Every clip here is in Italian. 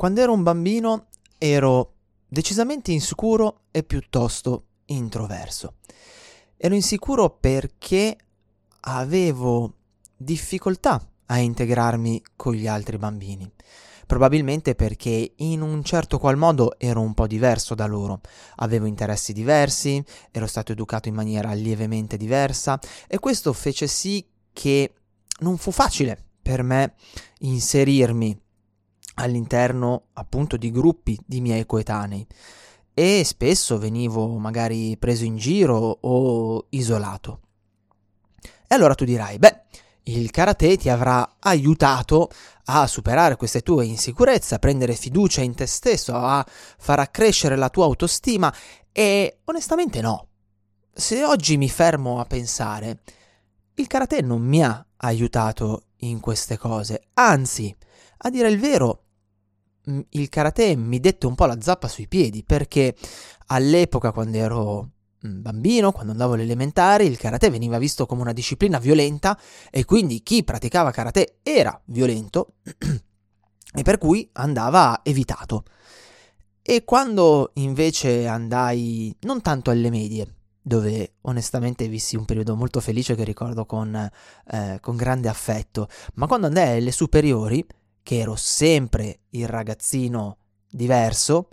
Quando ero un bambino ero decisamente insicuro e piuttosto introverso. Ero insicuro perché avevo difficoltà a integrarmi con gli altri bambini. Probabilmente perché in un certo qual modo ero un po' diverso da loro, avevo interessi diversi, ero stato educato in maniera lievemente diversa e questo fece sì che non fu facile per me inserirmi all'interno appunto di gruppi di miei coetanei e spesso venivo magari preso in giro o isolato. E allora tu dirai, beh, il karate ti avrà aiutato a superare queste tue insicurezze, a prendere fiducia in te stesso, a far accrescere la tua autostima e onestamente no. Se oggi mi fermo a pensare, il karate non mi ha aiutato in queste cose, anzi, a dire il vero, il karate mi dette un po' la zappa sui piedi perché all'epoca quando ero bambino, quando andavo alle elementari, il karate veniva visto come una disciplina violenta e quindi chi praticava karate era violento e per cui andava evitato. E quando invece andai non tanto alle medie, dove onestamente vissi un periodo molto felice che ricordo con, eh, con grande affetto, ma quando andai alle superiori, che ero sempre il ragazzino diverso,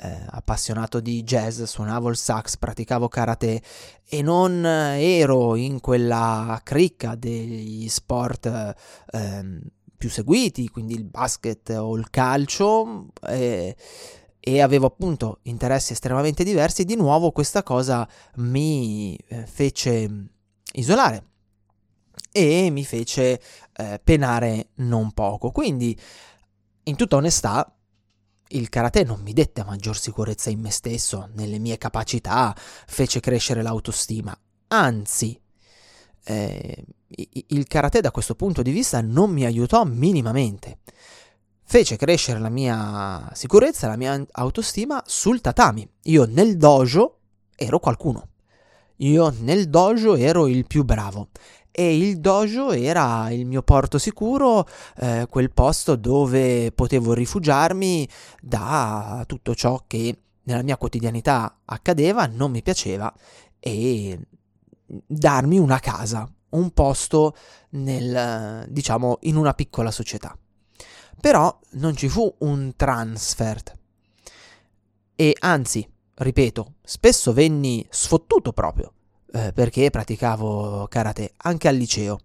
eh, appassionato di jazz, suonavo il sax, praticavo karate e non ero in quella cricca degli sport eh, più seguiti, quindi il basket o il calcio. Eh, e avevo appunto interessi estremamente diversi, di nuovo questa cosa mi eh, fece isolare e mi fece eh, penare non poco. Quindi, in tutta onestà, il karate non mi dette maggior sicurezza in me stesso, nelle mie capacità, fece crescere l'autostima. Anzi, eh, il karate da questo punto di vista non mi aiutò minimamente. Fece crescere la mia sicurezza, la mia autostima sul tatami. Io nel dojo ero qualcuno. Io nel dojo ero il più bravo e il dojo era il mio porto sicuro, eh, quel posto dove potevo rifugiarmi da tutto ciò che nella mia quotidianità accadeva, non mi piaceva e darmi una casa, un posto nel, diciamo, in una piccola società. Però non ci fu un transfert. E anzi, ripeto, spesso venni sfottuto proprio eh, perché praticavo karate anche al liceo.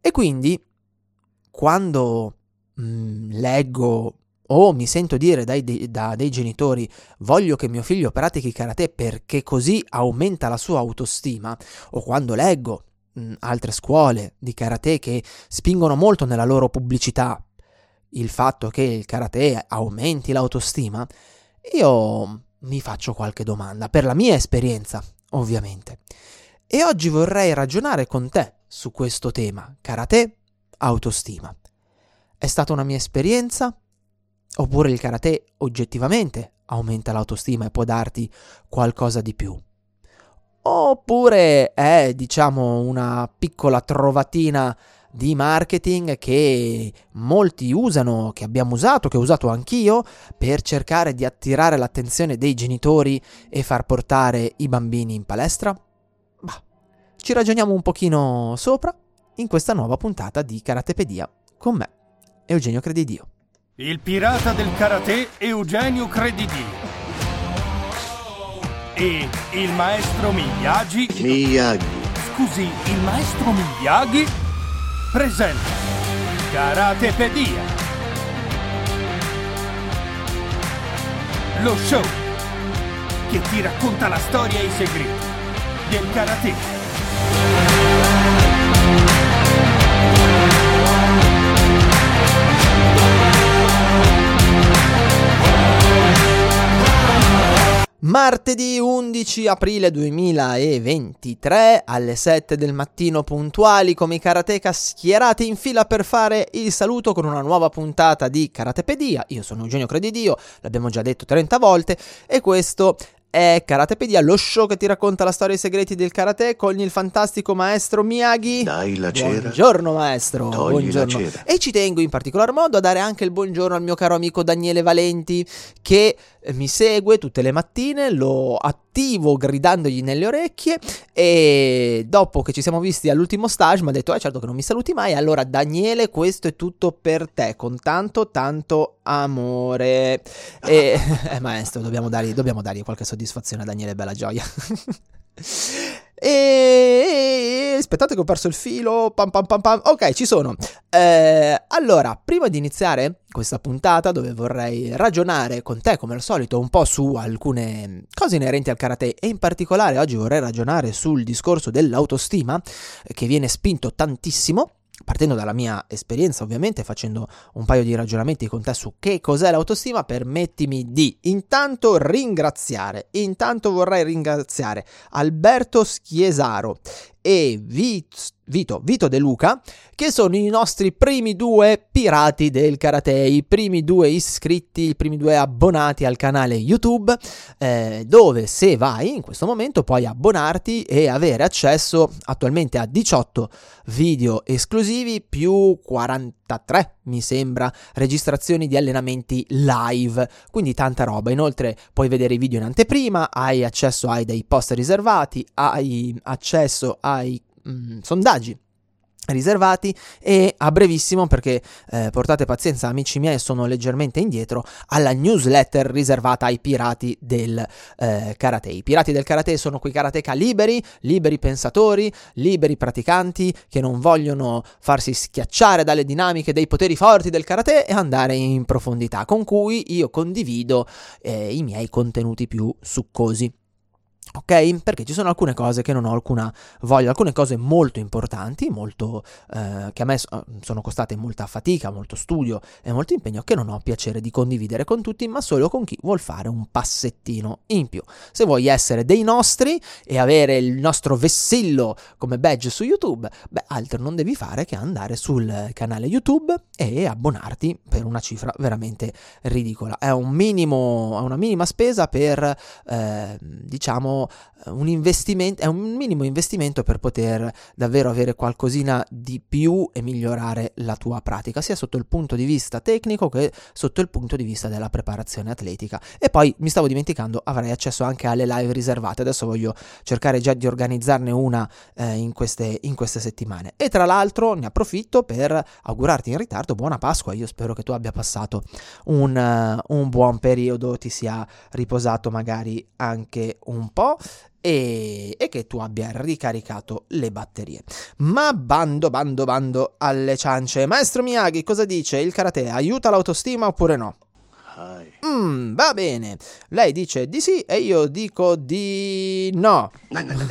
E quindi quando mh, mm, leggo o mi sento dire dai, de, da dei genitori voglio che mio figlio pratichi karate perché così aumenta la sua autostima, o quando leggo mh, mm, altre scuole di karate che spingono molto nella loro pubblicità il fatto che il karate aumenti l'autostima, io mi faccio qualche domanda per la mia esperienza ovviamente. E oggi vorrei ragionare con te su questo tema, karate, autostima. È stata una mia esperienza? Oppure il karate oggettivamente aumenta l'autostima e può darti qualcosa di più? Oppure è, diciamo, una piccola trovatina di marketing che molti usano, che abbiamo usato, che ho usato anch'io, per cercare di attirare l'attenzione dei genitori e far portare i bambini in palestra? Bah, ci ragioniamo un pochino sopra in questa nuova puntata di Karatepedia con me, Eugenio Credidio. Il pirata del karate Eugenio Credidio. E il maestro Miyagi. Miyagi. Scusi, il maestro Miyagi presenta Karatepedia. Lo show che ti racconta la storia e i segreti del karate. Martedì 11 aprile 2023 alle 7 del mattino puntuali come i karateka schierati in fila per fare il saluto con una nuova puntata di Karatepedia. Io sono Eugenio Credidio, l'abbiamo già detto 30 volte e questo è Karatepedia, lo show che ti racconta la storia e i segreti del karate con il fantastico maestro Miyagi. Dai la cera. Buongiorno maestro. Togli la buongiorno. cera. E ci tengo in particolar modo a dare anche il buongiorno al mio caro amico Daniele Valenti che eh, mi segue tutte le mattine, lo attivo gridandogli nelle orecchie e dopo che ci siamo visti all'ultimo stage mi ha detto eh certo che non mi saluti mai, allora Daniele questo è tutto per te con tanto tanto amore. E eh, maestro dobbiamo dargli, dobbiamo dargli qualche soddisfazione a Daniele Bella Gioia. E aspettate che ho perso il filo. Pam pam pam pam. Ok, ci sono. Eh, allora, prima di iniziare questa puntata, dove vorrei ragionare con te, come al solito, un po' su alcune cose inerenti al karate, e in particolare oggi vorrei ragionare sul discorso dell'autostima, eh, che viene spinto tantissimo. Partendo dalla mia esperienza, ovviamente, facendo un paio di ragionamenti con te su che cos'è l'autostima, permettimi di intanto ringraziare. Intanto vorrei ringraziare Alberto Schiesaro e Vit- Vito, Vito De Luca, che sono i nostri primi due pirati del karate, i primi due iscritti, i primi due abbonati al canale YouTube, eh, dove se vai in questo momento puoi abbonarti e avere accesso attualmente a 18 video esclusivi più 43 mi sembra registrazioni di allenamenti live. Quindi tanta roba. Inoltre puoi vedere i video in anteprima hai accesso ai dei post riservati hai accesso ai mm, sondaggi riservati e a brevissimo perché eh, portate pazienza amici miei sono leggermente indietro alla newsletter riservata ai pirati del eh, karate. I pirati del karate sono quei karateka liberi liberi pensatori liberi praticanti che non vogliono farsi schiacciare dalle dinamiche dei poteri forti del karate e andare in profondità con cui io condivido eh, i miei contenuti più succosi Ok? Perché ci sono alcune cose che non ho alcuna voglia, alcune cose molto importanti, molto, eh, che a me so- sono costate molta fatica, molto studio e molto impegno, che non ho piacere di condividere con tutti, ma solo con chi vuol fare un passettino in più. Se vuoi essere dei nostri e avere il nostro vessillo come badge su YouTube, beh, altro non devi fare che andare sul canale YouTube e abbonarti per una cifra veramente ridicola. È un minimo, è una minima spesa per, eh, diciamo, un investimento, è un minimo investimento per poter davvero avere qualcosina di più e migliorare la tua pratica, sia sotto il punto di vista tecnico che sotto il punto di vista della preparazione atletica. E poi mi stavo dimenticando, avrai accesso anche alle live riservate. Adesso voglio cercare già di organizzarne una eh, in, queste, in queste settimane. E tra l'altro ne approfitto per augurarti in ritardo buona Pasqua. Io spero che tu abbia passato un, uh, un buon periodo, ti sia riposato magari anche un po' e, e, che tu abbia ricaricato le batterie. Ma bando, bando, bando alle ciance. Maestro Miyagi, cosa dice? Il karate aiuta l'autostima oppure no? Mm, va bene. Lei dice di sì e io dico di no. No, no, no,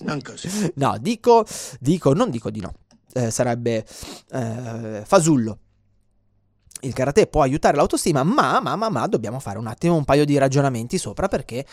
no, no, dico, dico, non dico di no. Eh, sarebbe eh, fasullo il karate può aiutare l'autostima, ma, ma, ma, ma dobbiamo fare un attimo un paio di ragionamenti sopra perché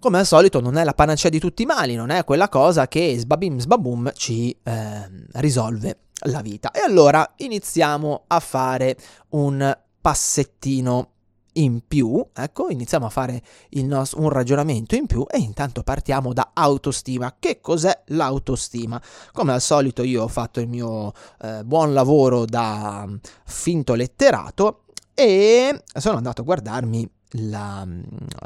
come al solito non è la panacea di tutti i mali, non è quella cosa che sbabim sbabum ci eh, risolve la vita. E allora iniziamo a fare un passettino in più, ecco, iniziamo a fare nos- un ragionamento in più e intanto partiamo da autostima. Che cos'è l'autostima? Come al solito io ho fatto il mio eh, buon lavoro da finto letterato e sono andato a guardarmi la,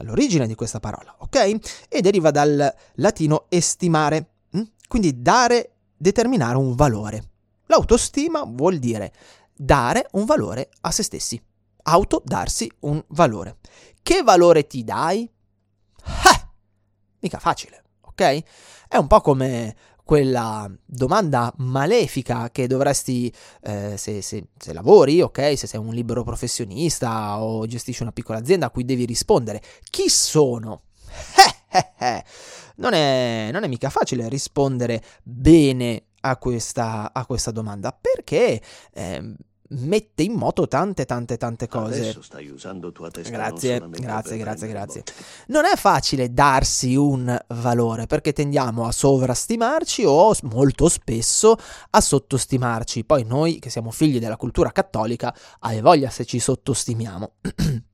l'origine di questa parola, ok? E deriva dal latino estimare, hm? quindi dare, determinare un valore. L'autostima vuol dire dare un valore a se stessi auto darsi un valore. Che valore ti dai? Eh, mica facile, ok? È un po' come quella domanda malefica che dovresti, eh, se, se, se, lavori, ok, se sei un libero professionista o gestisci una piccola azienda a cui devi rispondere, chi sono? non, è, non è mica facile rispondere bene a questa, a questa domanda perché... Eh, mette in moto tante tante tante cose. Adesso stai usando tua testa Grazie, grazie, grazie, grazie. Non è facile darsi un valore perché tendiamo a sovrastimarci o molto spesso a sottostimarci. Poi noi che siamo figli della cultura cattolica, hai voglia se ci sottostimiamo.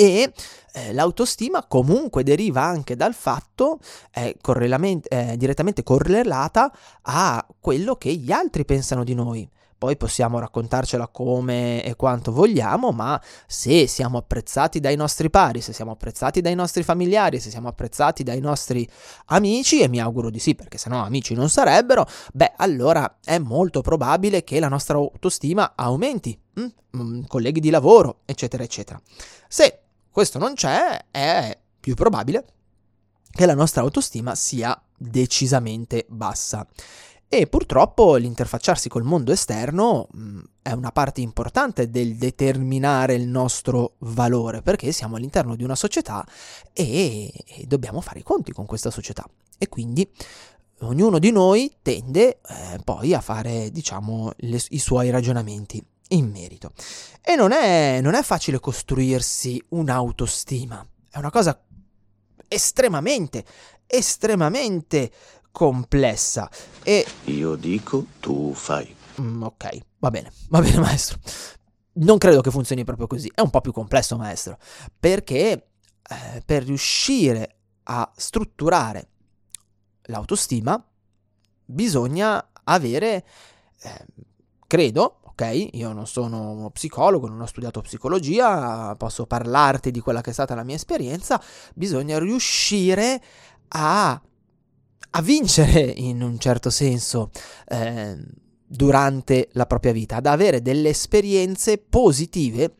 E eh, l'autostima comunque deriva anche dal fatto, è eh, direttamente correlata a quello che gli altri pensano di noi. Poi possiamo raccontarcela come e quanto vogliamo, ma se siamo apprezzati dai nostri pari, se siamo apprezzati dai nostri familiari, se siamo apprezzati dai nostri amici, e mi auguro di sì, perché sennò amici non sarebbero, beh, allora è molto probabile che la nostra autostima aumenti, mm? colleghi di lavoro, eccetera, eccetera. Se questo non c'è, è più probabile che la nostra autostima sia decisamente bassa. E purtroppo l'interfacciarsi col mondo esterno mh, mm, è una parte importante del determinare il nostro valore, perché siamo all'interno di una società e, e dobbiamo fare i conti con questa società. E quindi ognuno di noi tende eh, poi a fare, diciamo, le, i suoi ragionamenti in merito. E non è, non è facile costruirsi un'autostima, è una cosa estremamente, estremamente complessa. E... Io dico, tu fai. Mm, ok, va bene, va bene maestro. Non credo che funzioni proprio così, è un po' più complesso maestro, perché eh, per riuscire a strutturare l'autostima bisogna avere, eh, credo, ok, io non sono uno psicologo, non ho studiato psicologia, posso parlarti di quella che è stata la mia esperienza, bisogna riuscire a a vincere in un certo senso eh, durante la propria vita, ad avere delle esperienze positive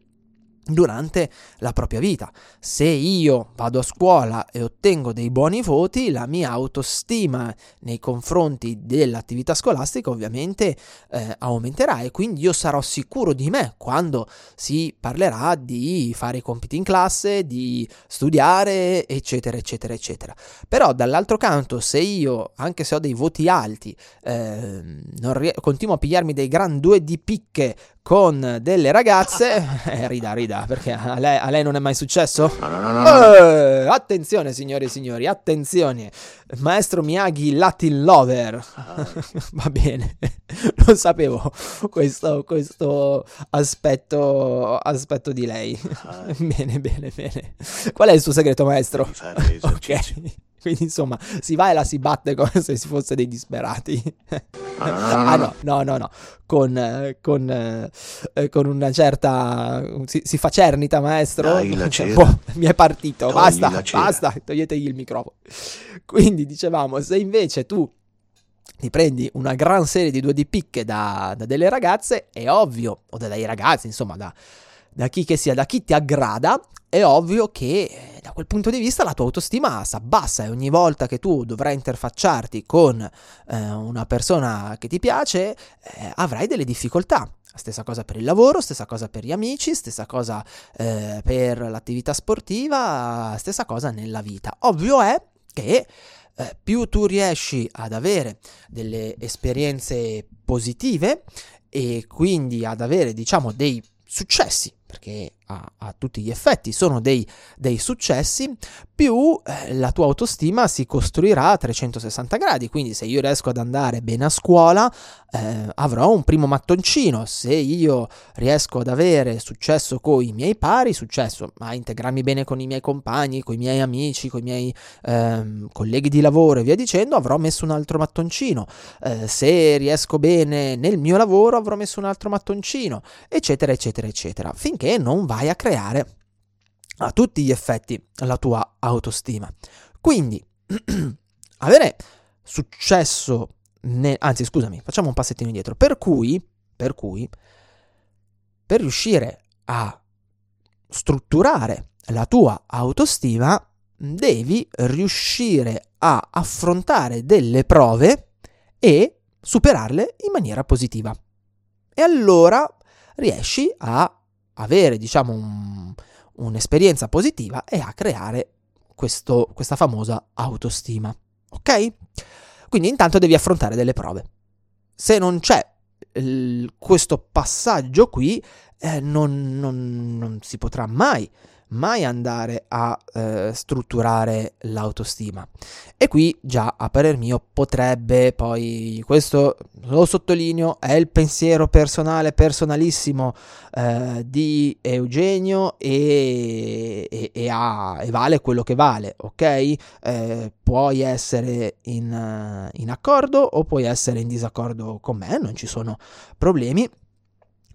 durante la propria vita. Se io vado a scuola e ottengo dei buoni voti, la mia autostima nei confronti dell'attività scolastica ovviamente eh, aumenterà e quindi io sarò sicuro di me quando si parlerà di fare i compiti in classe, di studiare, eccetera, eccetera, eccetera. Però dall'altro canto, se io, anche se ho dei voti alti, eh, rie- continuo a pigliarmi dei gran due di picche con delle ragazze, eh, rida, rida, perché a lei, a lei, non è mai successo? No, no, no, no. Eh, attenzione, signori e signori, attenzione. Maestro Miyagi Latin Lover. Ah. Va bene, non sapevo questo, questo aspetto, aspetto di lei. Ah. bene, bene, bene. Qual è il suo segreto, maestro? ok. Quindi insomma si va e la si batte come se si fosse dei disperati. No, no, no, ah, no, no, no, no. Con, con, eh, con una certa... Si, si, fa cernita, maestro. Dai, la cioè, boh, mi è partito, Togli basta, basta, toglietegli il microfono. Quindi dicevamo, se invece tu ti prendi una gran serie di due di picche da, da delle ragazze, è ovvio, o dai ragazzi, insomma, da, da chi che sia, da chi ti aggrada, è ovvio che eh, da quel punto di vista la tua autostima si abbassa e ogni volta che tu dovrai interfacciarti con eh, una persona che ti piace eh, avrai delle difficoltà. Stessa cosa per il lavoro, stessa cosa per gli amici, stessa cosa eh, per l'attività sportiva, stessa cosa nella vita. Ovvio è che eh, più tu riesci ad avere delle esperienze positive e quindi ad avere diciamo dei successi perché a, a, tutti gli effetti sono dei, dei successi, più eh, la tua autostima si costruirà a 360 gradi. Quindi se io riesco ad andare bene a scuola, eh, avrò un primo mattoncino. Se io riesco ad avere successo con i miei pari, successo a integrarmi bene con i miei compagni, con i miei amici, con i miei eh, colleghi di lavoro e via dicendo, avrò messo un altro mattoncino. Eh, se riesco bene nel mio lavoro, avrò messo un altro mattoncino, eccetera, eccetera, eccetera. Finché non vai a creare a tutti gli effetti la tua autostima. Quindi, avere successo, ne- anzi scusami, facciamo un passettino indietro, per cui, per cui, per riuscire a strutturare la tua autostima, devi riuscire a affrontare delle prove e superarle in maniera positiva. E allora riesci a avere, diciamo, un, un'esperienza positiva e a creare questo, questa famosa autostima. Ok? Quindi intanto devi affrontare delle prove. Se non c'è il, questo passaggio qui, eh, non, non, non, si potrà mai mai andare a eh, strutturare l'autostima. E qui già a parer mio potrebbe poi, questo lo sottolineo, è il pensiero personale, personalissimo eh, di Eugenio e, e, e, ha, e, vale quello che vale, ok? Eh, puoi essere in, in accordo o puoi essere in disaccordo con me, non ci sono problemi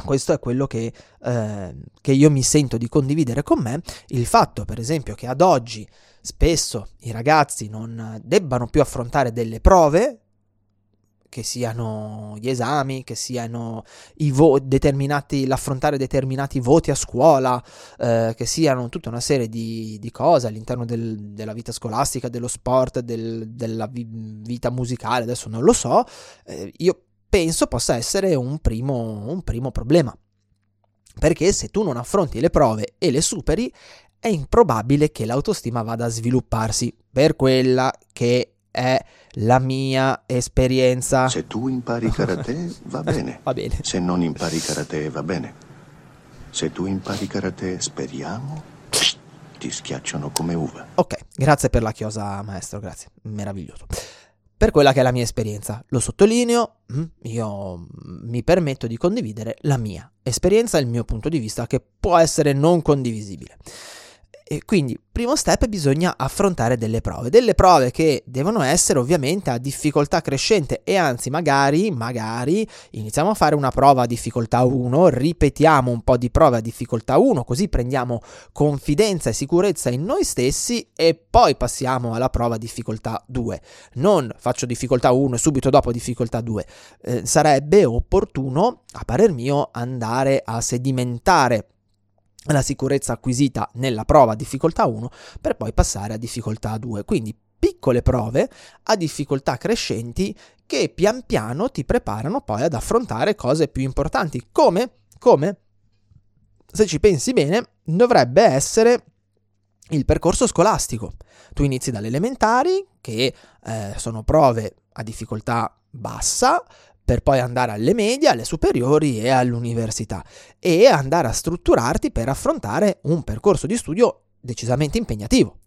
questo è quello che, eh, che, io mi sento di condividere con me. Il fatto, per esempio, che ad oggi spesso i ragazzi non debbano più affrontare delle prove, che siano gli esami, che siano vo- determinati, l'affrontare determinati voti a scuola, eh, che siano tutta una serie di, di cose all'interno del, della vita scolastica, dello sport, del, della vi- vita musicale, adesso non lo so, eh, io penso possa essere un primo, un primo problema. Perché se tu non affronti le prove e le superi, è improbabile che l'autostima vada a svilupparsi per quella che è la mia esperienza. Se tu impari karate, va bene. va bene. Se non impari karate, va bene. Se tu impari karate, speriamo, ti schiacciano come uva. Ok, grazie per la chiosa, maestro, grazie. Meraviglioso per quella che è la mia esperienza. Lo sottolineo, mm, io mi permetto di condividere la mia esperienza il mio punto di vista che può essere non condivisibile. E quindi, primo step, bisogna affrontare delle prove, delle prove che devono essere ovviamente a difficoltà crescente e anzi, magari, magari iniziamo a fare una prova a difficoltà 1, ripetiamo un po' di prove a difficoltà 1, così prendiamo confidenza e sicurezza in noi stessi e poi passiamo alla prova a difficoltà 2. Non faccio difficoltà 1 e subito dopo difficoltà 2. Eh, sarebbe opportuno, a parer mio, andare a sedimentare la sicurezza acquisita nella prova difficoltà 1 per poi passare a difficoltà 2. Quindi piccole prove a difficoltà crescenti che pian piano ti preparano poi ad affrontare cose più importanti, come, come se ci pensi bene, dovrebbe essere il percorso scolastico. Tu inizi dalle elementari, che eh, sono prove a difficoltà bassa, per poi andare alle medie, alle superiori e all'università e andare a strutturarti per affrontare un percorso di studio decisamente impegnativo.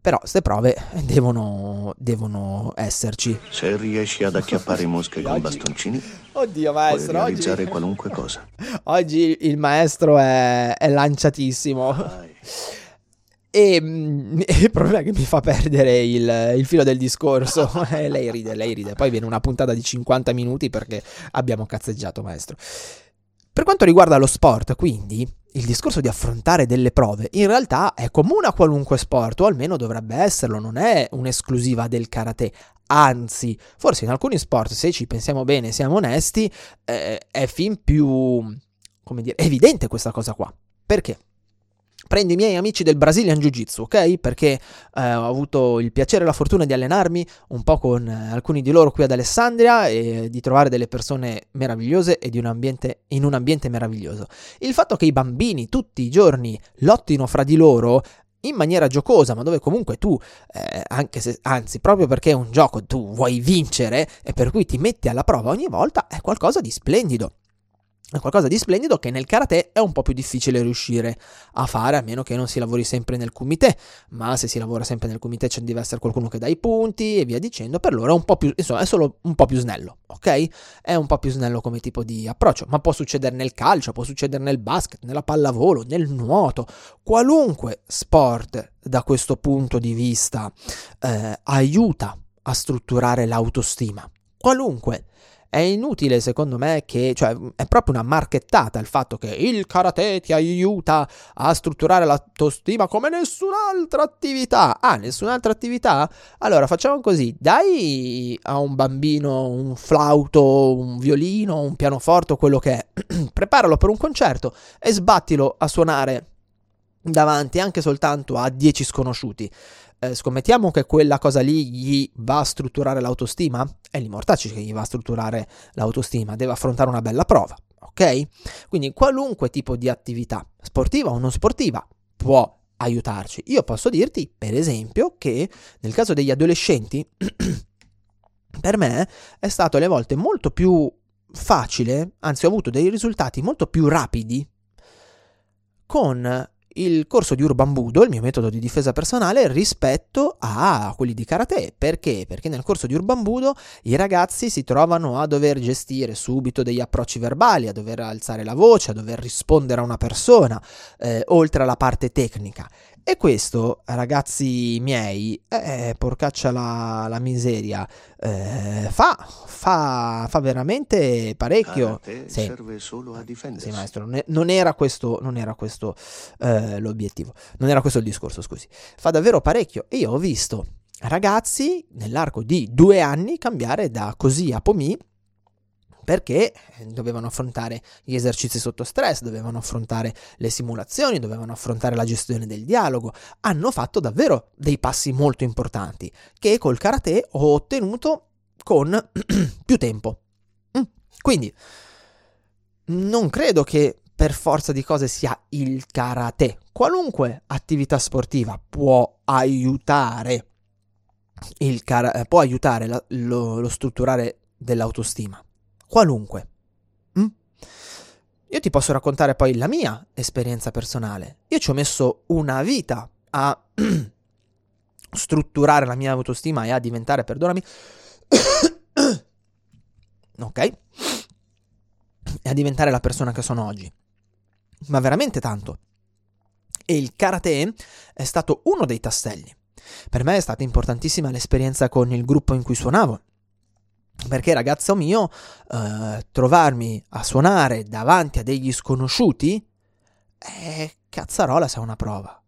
Però queste prove devono, devono esserci. Se riesci ad acchiappare mosche con bastoncini, Oddio, maestro, puoi realizzare oggi... qualunque cosa. Oggi il maestro è, è lanciatissimo. Vai. E, mm, e, il problema è che mi fa perdere il, il filo del discorso. lei ride, lei ride. Poi viene una puntata di 50 minuti perché abbiamo cazzeggiato, maestro. Per quanto riguarda lo sport, quindi, il discorso di affrontare delle prove in realtà è comune a qualunque sport, o almeno dovrebbe esserlo, non è un'esclusiva del karate. Anzi, forse in alcuni sport, se ci pensiamo bene, siamo onesti, eh, è fin più, come dire, evidente questa cosa qua. Perché? Prendo i miei amici del Brazilian Jiu Jitsu, ok? Perché eh, ho avuto il piacere e la fortuna di allenarmi un po' con eh, alcuni di loro qui ad Alessandria e di trovare delle persone meravigliose e un ambiente, in un ambiente meraviglioso. Il fatto che i bambini tutti i giorni lottino fra di loro in maniera giocosa, ma dove comunque tu, eh, anche se, anzi, proprio perché è un gioco, tu vuoi vincere e per cui ti metti alla prova ogni volta, è qualcosa di splendido. È qualcosa di splendido che nel karate è un po' più difficile riuscire a fare, a meno che non si lavori sempre nel kumite. Ma se si lavora sempre nel kumite ci deve essere qualcuno che dà i punti e via dicendo. Per loro è un po' più, insomma, è solo un po' più snello, ok? È un po' più snello come tipo di approccio. Ma può succedere nel calcio, può succedere nel basket, nella pallavolo, nel nuoto, qualunque sport da questo punto di vista eh, aiuta a strutturare l'autostima. Qualunque è inutile secondo me che, cioè è proprio una marchettata il fatto che il karate ti aiuta a strutturare l'autostima come nessun'altra attività. Ah, nessun'altra attività? Allora facciamo così, dai a un bambino un flauto, un violino, un pianoforte, quello che è, preparalo per un concerto e sbattilo a suonare davanti anche soltanto a 10 sconosciuti eh, scommettiamo che quella cosa lì gli va a strutturare l'autostima? È l'immortaci che gli va a strutturare l'autostima, deve affrontare una bella prova, ok? Quindi qualunque tipo di attività, sportiva o non sportiva, può aiutarci. Io posso dirti, per esempio, che nel caso degli adolescenti, per me è stato alle volte molto più facile, anzi ho avuto dei risultati molto più rapidi con il corso di Urban Budo, il mio metodo di difesa personale, rispetto a quelli di karate. Perché? Perché nel corso di Urban Budo i ragazzi si trovano a dover gestire subito degli approcci verbali, a dover alzare la voce, a dover rispondere a una persona, eh, oltre alla parte tecnica. E questo, ragazzi miei, eh, porcaccia la, la miseria, eh, fa, fa, fa, veramente parecchio. Sì. serve solo a difendersi. Sì, maestro, non era questo, non era questo eh, l'obiettivo, non era questo il discorso, scusi. Fa davvero parecchio. E io ho visto ragazzi nell'arco di due anni cambiare da così a pomì perché dovevano affrontare gli esercizi sotto stress, dovevano affrontare le simulazioni, dovevano affrontare la gestione del dialogo. Hanno fatto davvero dei passi molto importanti che col karate ho ottenuto con più tempo. Mm. Quindi non credo che per forza di cose sia il karate. Qualunque attività sportiva può aiutare eh, può aiutare la- lo, lo strutturare dell'autostima. Qualunque. Mm? Io ti posso raccontare poi la mia esperienza personale. Io ci ho messo una vita a strutturare la mia autostima e a diventare, perdonami, ok? E a diventare la persona che sono oggi. Ma veramente tanto. E il karate è stato uno dei tasselli. Per me è stata importantissima l'esperienza con il gruppo in cui suonavo. Perché, ragazzo mio, eh, trovarmi a suonare davanti a degli sconosciuti, eh, cazzarola se è una prova.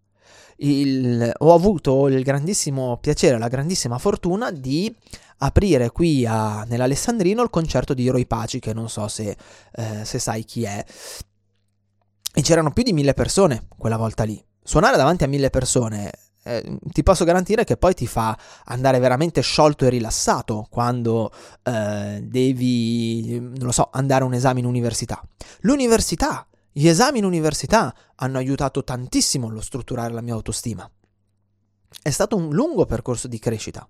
Il- ho avuto il grandissimo piacere, la grandissima fortuna di aprire qui a- nell'Alessandrino il concerto di Roy Paci, che non so se, eh, se sai chi è. E c'erano più di mille persone quella volta lì. Suonare davanti a mille persone, eh, ti posso garantire che poi ti fa andare veramente sciolto e rilassato quando eh, devi, non lo so, andare a un esame in università. L'università, gli esami in università hanno aiutato tantissimo allo strutturare la mia autostima. È stato un lungo percorso di crescita.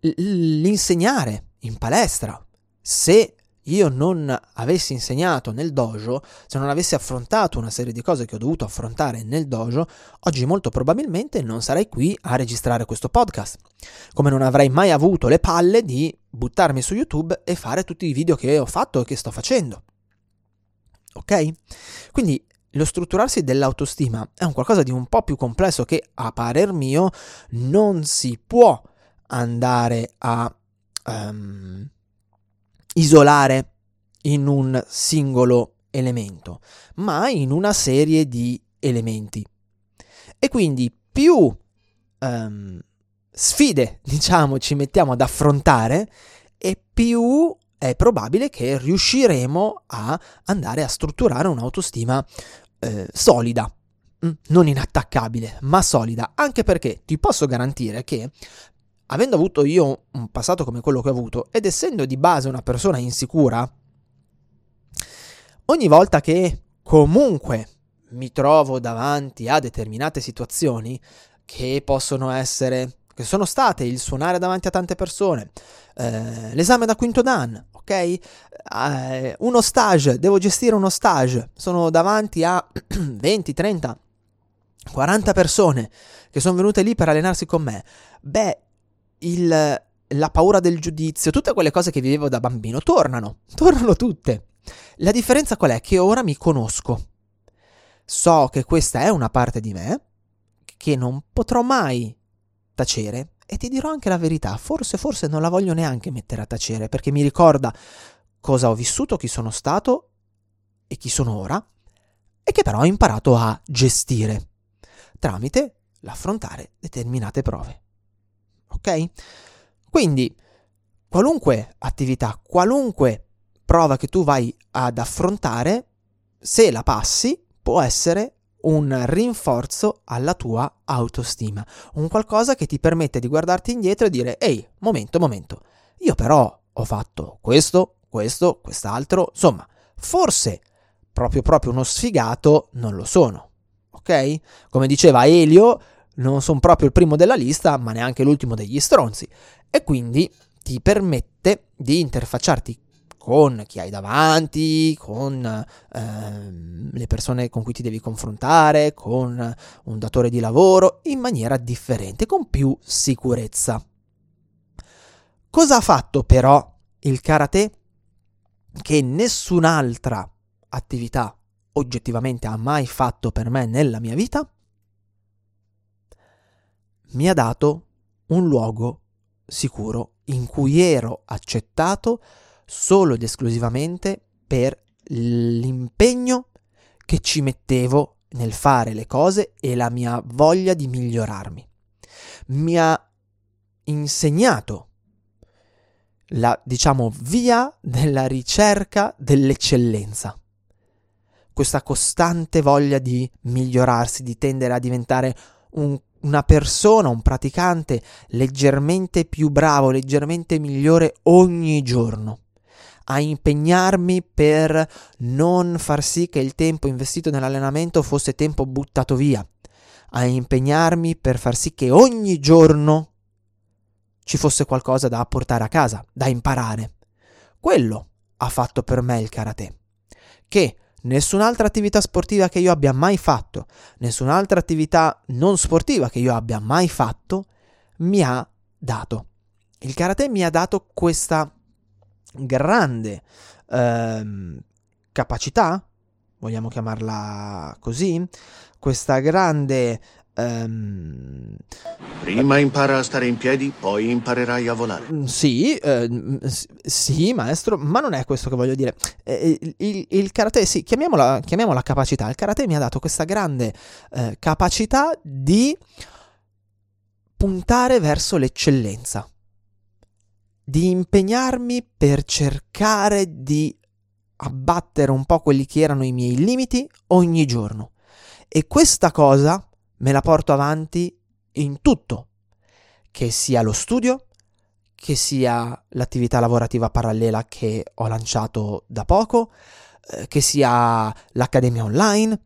L- l'insegnare in palestra, se io non avessi insegnato nel dojo, se non avessi affrontato una serie di cose che ho dovuto affrontare nel dojo, oggi molto probabilmente non sarei qui a registrare questo podcast. Come non avrei mai avuto le palle di buttarmi su YouTube e fare tutti i video che ho fatto e che sto facendo. Ok? Quindi lo strutturarsi dell'autostima è un qualcosa di un po' più complesso che, a parer mio, non si può andare a ehm, isolare in un singolo elemento, ma in una serie di elementi. E quindi più ehm, sfide, diciamo, ci mettiamo ad affrontare, e più è probabile che riusciremo a andare a strutturare un'autostima eh, solida, mm, non inattaccabile, ma solida, anche perché ti posso garantire che avendo avuto io un passato come quello che ho avuto ed essendo di base una persona insicura, ogni volta che comunque mi trovo davanti a determinate situazioni che possono essere, che sono state il suonare davanti a tante persone, eh, l'esame da quinto dan, ok? Eh, uno stage, devo gestire uno stage, sono davanti a 20, 30, 40 persone che sono venute lì per allenarsi con me. Beh, il, la paura del giudizio, tutte quelle cose che vivevo da bambino tornano, tornano tutte. La differenza qual è? Che ora mi conosco. So che questa è una parte di me che non potrò mai tacere e ti dirò anche la verità, forse forse non la voglio neanche mettere a tacere perché mi ricorda cosa ho vissuto, chi sono stato e chi sono ora e che però ho imparato a gestire tramite l'affrontare determinate prove. Ok? Quindi qualunque attività, qualunque prova che tu vai ad affrontare, se la passi, può essere un rinforzo alla tua autostima, un qualcosa che ti permette di guardarti indietro e dire ehi, momento, momento, io però ho fatto questo, questo, quest'altro, insomma, forse proprio proprio uno sfigato non lo sono, ok? Come diceva Elio, non sono proprio il primo della lista, ma neanche l'ultimo degli stronzi, e quindi ti permette di interfacciarti con chi hai davanti, con eh, le persone con cui ti devi confrontare, con un datore di lavoro, in maniera differente, con più sicurezza. Cosa ha fatto però il karate che nessun'altra attività oggettivamente ha mai fatto per me nella mia vita? Mi ha dato un luogo sicuro in cui ero accettato solo ed esclusivamente per l'impegno che ci mettevo nel fare le cose e la mia voglia di migliorarmi. Mi ha insegnato la, diciamo, via della ricerca dell'eccellenza. Questa costante voglia di migliorarsi, di tendere a diventare un una persona, un praticante leggermente più bravo, leggermente migliore ogni giorno, a impegnarmi per non far sì che il tempo investito nell'allenamento fosse tempo buttato via, a impegnarmi per far sì che ogni giorno ci fosse qualcosa da portare a casa, da imparare. Quello ha fatto per me il karate, che nessun'altra attività sportiva che io abbia mai fatto, nessun'altra attività non sportiva che io abbia mai fatto, mi ha dato. Il karate mi ha dato questa grande ehm, capacità, vogliamo chiamarla così, questa grande Um, Prima impara a stare in piedi, poi imparerai a volare. Mm, sì, eh, sì, maestro, ma non è questo che voglio dire. Eh, il, il, il, karate, sì, chiamiamola, chiamiamola, capacità. Il karate mi ha dato questa grande eh, capacità di puntare verso l'eccellenza, di impegnarmi per cercare di abbattere un po' quelli che erano i miei limiti ogni giorno. E questa cosa me la porto avanti in tutto, che sia lo studio, che sia l'attività lavorativa parallela che ho lanciato da poco, eh, che sia l'accademia online,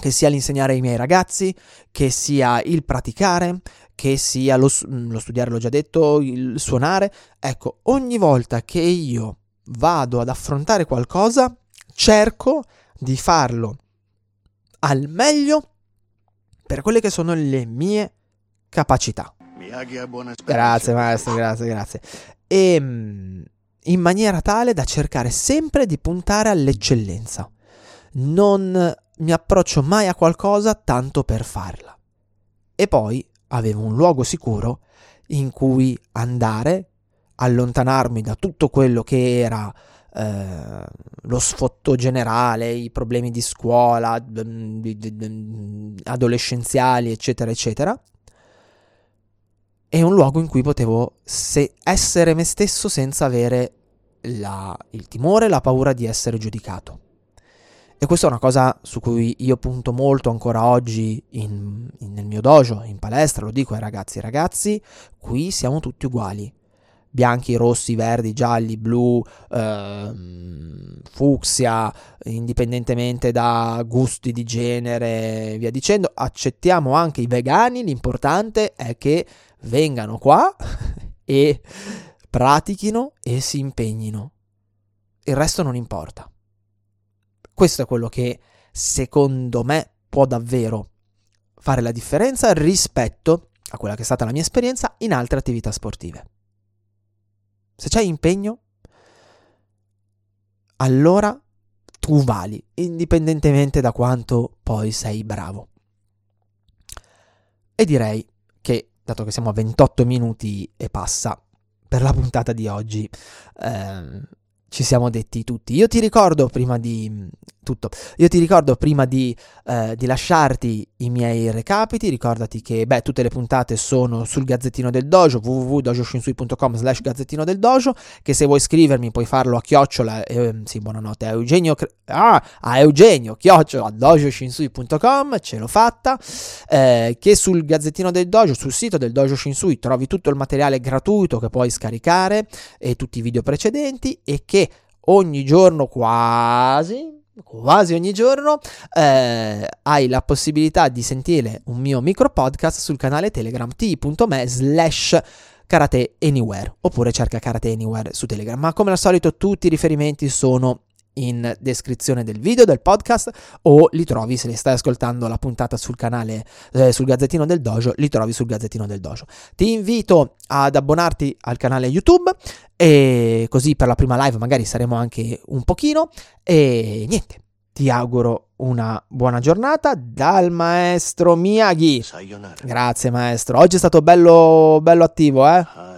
che sia l'insegnare ai miei ragazzi, che sia il praticare, che sia lo, lo studiare, l'ho già detto, il suonare. Ecco, ogni volta che io vado ad affrontare qualcosa, cerco di farlo al meglio per quelle che sono le mie capacità. Grazie maestro, grazie, grazie. E ehm, in maniera tale da cercare sempre di puntare all'eccellenza. Non mi approccio mai a qualcosa tanto per farla. E poi avevo un luogo sicuro in cui andare, allontanarmi da tutto quello che era eh, lo sfotto generale, i problemi di scuola, adolescenziali, eccetera, eccetera. È un luogo in cui potevo se- essere me stesso senza avere la, il timore, la paura di essere giudicato. E questa è una cosa su cui io punto molto ancora oggi in, in, nel mio dojo, in palestra, lo dico ai ragazzi, ragazzi, qui siamo tutti uguali bianchi, rossi, verdi, gialli, blu, ehm, fucsia, indipendentemente da gusti di genere via dicendo. Accettiamo anche i vegani, l'importante è che vengano qua e pratichino e si impegnino. Il resto non importa. Questo è quello che secondo me può davvero fare la differenza rispetto a quella che è stata la mia esperienza in altre attività sportive. Se c'hai impegno, allora tu vali, indipendentemente da quanto poi sei bravo. E direi che, dato che siamo a 28 minuti e passa per la puntata di oggi, ehm, ci siamo detti tutti. Io ti ricordo prima di tutto, io ti ricordo prima di, eh, di, lasciarti i miei recapiti, ricordati che beh, tutte le puntate sono sul Gazzettino del Dojo, www.dojoshinsui.com slash Gazzettino del Dojo, che se vuoi scrivermi puoi farlo a chiocciola, eh, sì buonanotte, a Eugenio, ah, a Eugenio, chiocciola, dojoshinsui.com, ce l'ho fatta, eh, che sul Gazzettino del Dojo, sul sito del Dojo Shinsui trovi tutto il materiale gratuito che puoi scaricare e tutti i video precedenti e che ogni giorno quasi quasi ogni giorno eh, hai la possibilità di sentire un mio micro podcast sul canale telegram t.me slash Karate Anywhere oppure cerca Karate Anywhere su Telegram. Ma come al solito tutti i riferimenti sono in descrizione del video, del podcast o li trovi se li stai ascoltando la puntata sul canale, eh, sul Gazzettino del Dojo, li trovi sul Gazzettino del Dojo. Ti invito ad abbonarti al canale YouTube e così per la prima live magari saremo anche un pochino e niente. Ti auguro una buona giornata dal maestro Miyagi. Sayonara. Grazie maestro. Oggi è stato bello, bello attivo, eh?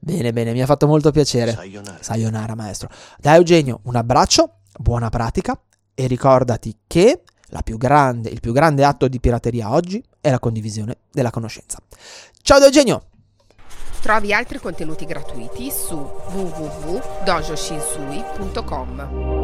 Bene, bene, mi ha fatto molto piacere. Sayonara. Sayonara maestro. Da Eugenio un abbraccio, buona pratica e ricordati che la più grande, il più grande atto di pirateria oggi è la condivisione della conoscenza. Ciao da Eugenio! Trovi altri contenuti gratuiti su www.dojoshinsui.com.